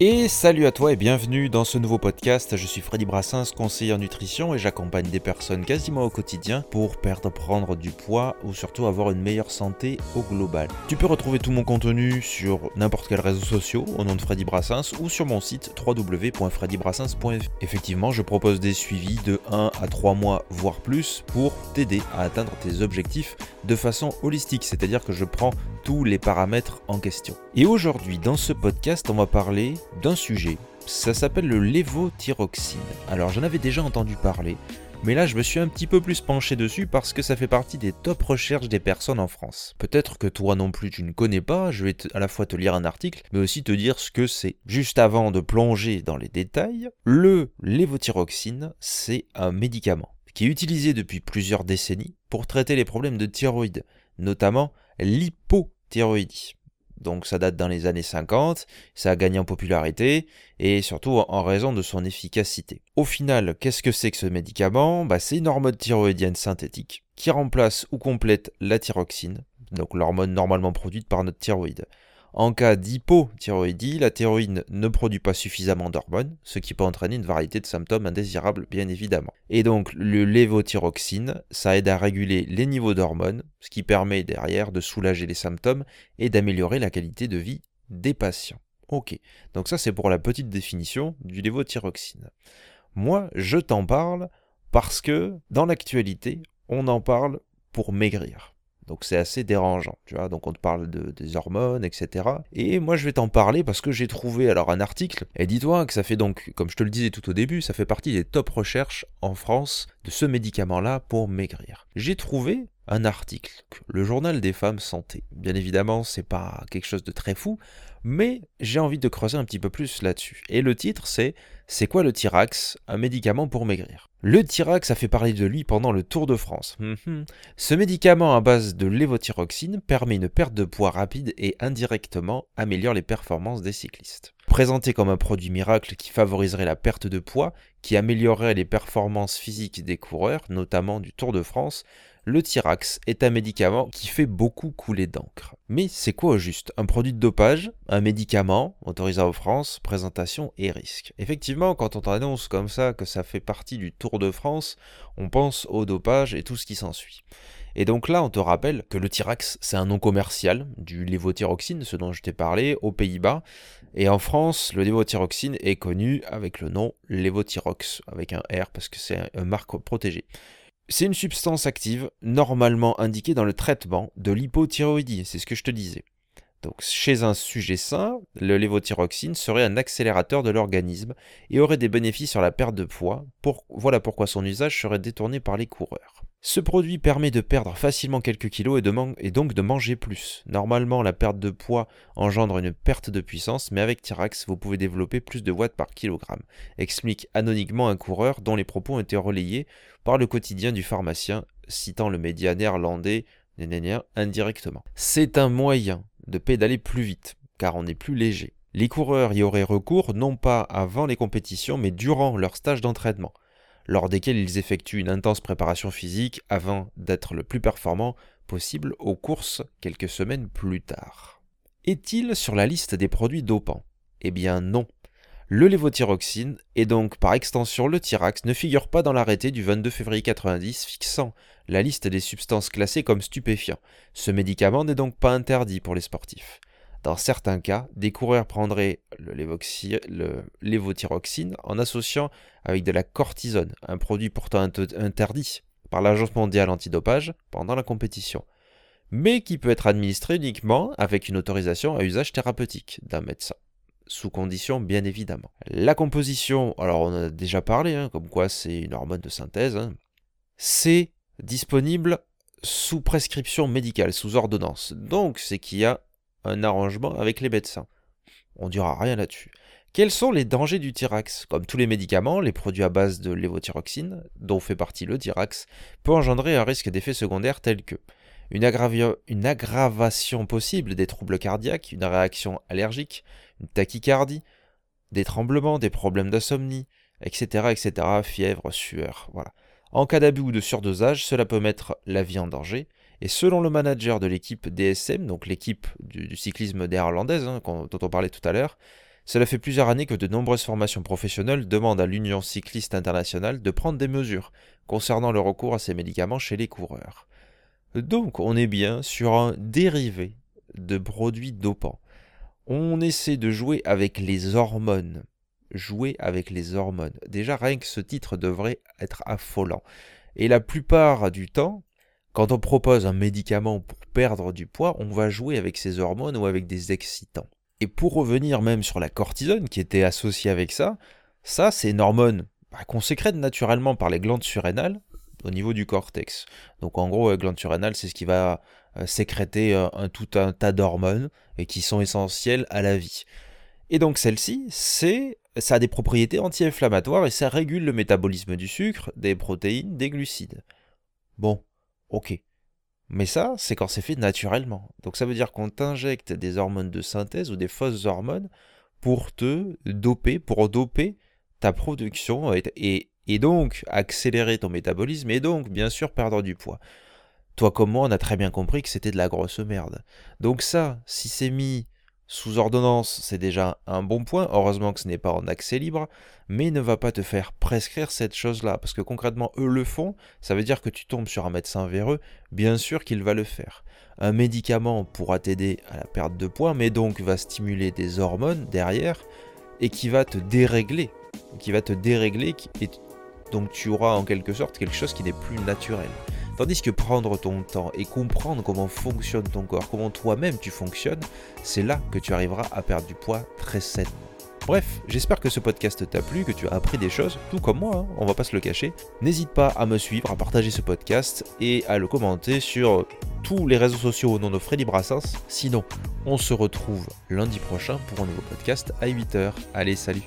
Et salut à toi et bienvenue dans ce nouveau podcast. Je suis Freddy Brassens, conseiller en nutrition et j'accompagne des personnes quasiment au quotidien pour perdre, prendre du poids ou surtout avoir une meilleure santé au global. Tu peux retrouver tout mon contenu sur n'importe quel réseau social au nom de Freddy Brassens ou sur mon site www.freddybrassens.fr. Effectivement, je propose des suivis de 1 à 3 mois voire plus pour t'aider à atteindre tes objectifs de façon holistique, c'est-à-dire que je prends tous les paramètres en question. Et aujourd'hui, dans ce podcast, on va parler d'un sujet. Ça s'appelle le lévothyroxine. Alors, j'en avais déjà entendu parler, mais là, je me suis un petit peu plus penché dessus parce que ça fait partie des top recherches des personnes en France. Peut-être que toi non plus tu ne connais pas, je vais à la fois te lire un article, mais aussi te dire ce que c'est. Juste avant de plonger dans les détails, le lévothyroxine, c'est un médicament qui est utilisé depuis plusieurs décennies pour traiter les problèmes de thyroïde, notamment l'hypothyroïdie. Donc ça date dans les années 50, ça a gagné en popularité et surtout en raison de son efficacité. Au final, qu'est-ce que c'est que ce médicament? Bah, C'est une hormone thyroïdienne synthétique qui remplace ou complète la thyroxine, donc l'hormone normalement produite par notre thyroïde. En cas d'hypothyroïdie, la thyroïde ne produit pas suffisamment d'hormones, ce qui peut entraîner une variété de symptômes indésirables bien évidemment. Et donc le lévothyroxine, ça aide à réguler les niveaux d'hormones, ce qui permet derrière de soulager les symptômes et d'améliorer la qualité de vie des patients. Ok, donc ça c'est pour la petite définition du lévothyroxine. Moi, je t'en parle parce que dans l'actualité, on en parle pour maigrir. Donc c'est assez dérangeant, tu vois. Donc on te parle de, des hormones, etc. Et moi je vais t'en parler parce que j'ai trouvé alors un article. Et dis-toi que ça fait donc, comme je te le disais tout au début, ça fait partie des top recherches en France de ce médicament-là pour maigrir. J'ai trouvé un article, le journal des femmes santé. Bien évidemment, c'est pas quelque chose de très fou, mais j'ai envie de creuser un petit peu plus là-dessus. Et le titre c'est C'est quoi le Tirax Un médicament pour maigrir? Le Tirax a fait parler de lui pendant le Tour de France. Mhm. Ce médicament à base de lévothyroxine permet une perte de poids rapide et indirectement améliore les performances des cyclistes. Présenté comme un produit miracle qui favoriserait la perte de poids, qui améliorerait les performances physiques des coureurs, notamment du Tour de France, le Tirax est un médicament qui fait beaucoup couler d'encre. Mais c'est quoi au juste? Un produit de dopage Un médicament autorisé en France Présentation et risque. Effectivement, quand on t'annonce comme ça que ça fait partie du Tour de France, on pense au dopage et tout ce qui s'ensuit. Et donc là, on te rappelle que le Tirax, c'est un nom commercial du lévothyroxine, ce dont je t'ai parlé, aux Pays-Bas. Et en France, le lévothyroxine est connu avec le nom Lévothyrox, avec un R parce que c'est une marque protégée. C'est une substance active normalement indiquée dans le traitement de l'hypothyroïdie, c'est ce que je te disais. Donc chez un sujet sain, le lévothyroxine serait un accélérateur de l'organisme et aurait des bénéfices sur la perte de poids. voilà pourquoi son usage serait détourné par les coureurs. Ce produit permet de perdre facilement quelques kilos et, donc de manger plus. Normalement, la perte de poids engendre une perte de puissance, mais avec Tirax, vous pouvez développer plus de watts par kilogramme, explique anonymement un coureur dont les propos ont été relayés par le quotidien du pharmacien, citant le média néerlandais indirectement. C'est un moyen de pédaler plus vite, car on est plus léger. Les coureurs y auraient recours non pas avant les compétitions, mais durant leur stage d'entraînement lors desquels ils effectuent une intense préparation physique avant d'être le plus performant possible aux courses quelques semaines plus tard. Est-il sur la liste des produits dopants? Eh bien non. Le lévothyroxine, et donc par extension le Tirax, ne figure pas dans l'arrêté du 22 février 90 fixant la liste des substances classées comme stupéfiants. Ce médicament n'est donc pas interdit pour les sportifs. Dans certains cas, des coureurs prendraient le lévothyroxine en associant avec de la cortisone, un produit pourtant interdit par l'Agence mondiale antidopage pendant la compétition, mais qui peut être administré uniquement avec une autorisation à usage thérapeutique d'un médecin sous condition bien évidemment. La composition, alors on a déjà parlé, hein, comme quoi c'est une hormone de synthèse, hein. c'est disponible sous prescription médicale, sous ordonnance. Donc c'est qu'il y a un arrangement avec les médecins. On dira rien là-dessus. Quels sont les dangers du Tirax? Comme tous les médicaments, les produits à base de lévothyroxine, dont fait partie le Tirax, peut engendrer un risque d'effets secondaires tels que une, aggravation possible des troubles cardiaques, une réaction allergique, une tachycardie, des tremblements, des problèmes d'insomnie, etc., etc., fièvre, sueur, voilà. En cas d'abus ou de surdosage, cela peut mettre la vie en danger, et selon le manager de l'équipe DSM, donc l'équipe du, cyclisme néerlandaise hein, dont on parlait tout à l'heure, Cela fait plusieurs années que de nombreuses formations professionnelles demandent à l'Union cycliste internationale de prendre des mesures concernant le recours à ces médicaments chez les coureurs. Donc on est bien sur un dérivé de produits dopants. On essaie de jouer avec les hormones. Jouer avec les hormones. Déjà rien que ce titre devrait être affolant. Et la plupart du temps, quand on propose un médicament pour perdre du poids, on va jouer avec ces hormones ou avec des excitants. Et pour revenir même sur la cortisone qui était associée avec ça, ça c'est une hormone bah, qu'on sécrète naturellement par les glandes surrénales au niveau du cortex. Donc en gros, les glandes surrénales, c'est ce qui va euh, sécréter euh, tout un tas d'hormones qui sont essentielles à la vie. Et donc celle-ci, c'est ça a des propriétés anti-inflammatoires et ça régule le métabolisme du sucre, des protéines, des glucides. Bon, ok. Mais ça, c'est quand c'est fait naturellement. Donc ça veut dire qu'on t'injecte des hormones de synthèse ou des fausses hormones pour te doper, pour doper ta production et, et donc accélérer ton métabolisme et donc bien sûr perdre du poids. Toi comme moi, on a très bien compris que c'était de la grosse merde. Donc ça, si c'est mis sous ordonnance, c'est déjà un bon point. Heureusement que ce n'est pas en accès libre, mais ne va pas te faire prescrire cette chose-là. Parce que concrètement, eux le font. Ça veut dire que tu tombes sur un médecin véreux, bien sûr qu'il va le faire. Un médicament pourra t'aider à la perte de poids, mais donc va stimuler des hormones derrière et qui va te dérégler. Qui va te dérégler. Donc tu auras en quelque sorte quelque chose qui n'est plus naturel. Tandis que prendre ton temps et comprendre comment fonctionne ton corps, comment toi-même tu fonctionnes, c'est là que tu arriveras à perdre du poids très sainement. Bref, j'espère que ce podcast t'a plu, que tu as appris des choses, tout comme moi, hein, on va pas se le cacher. N'hésite pas à me suivre, à partager ce podcast et à le commenter sur tous les réseaux sociaux au nom de Freddy Brassens. Sinon, on se retrouve lundi prochain pour un nouveau podcast à 8h. Allez, salut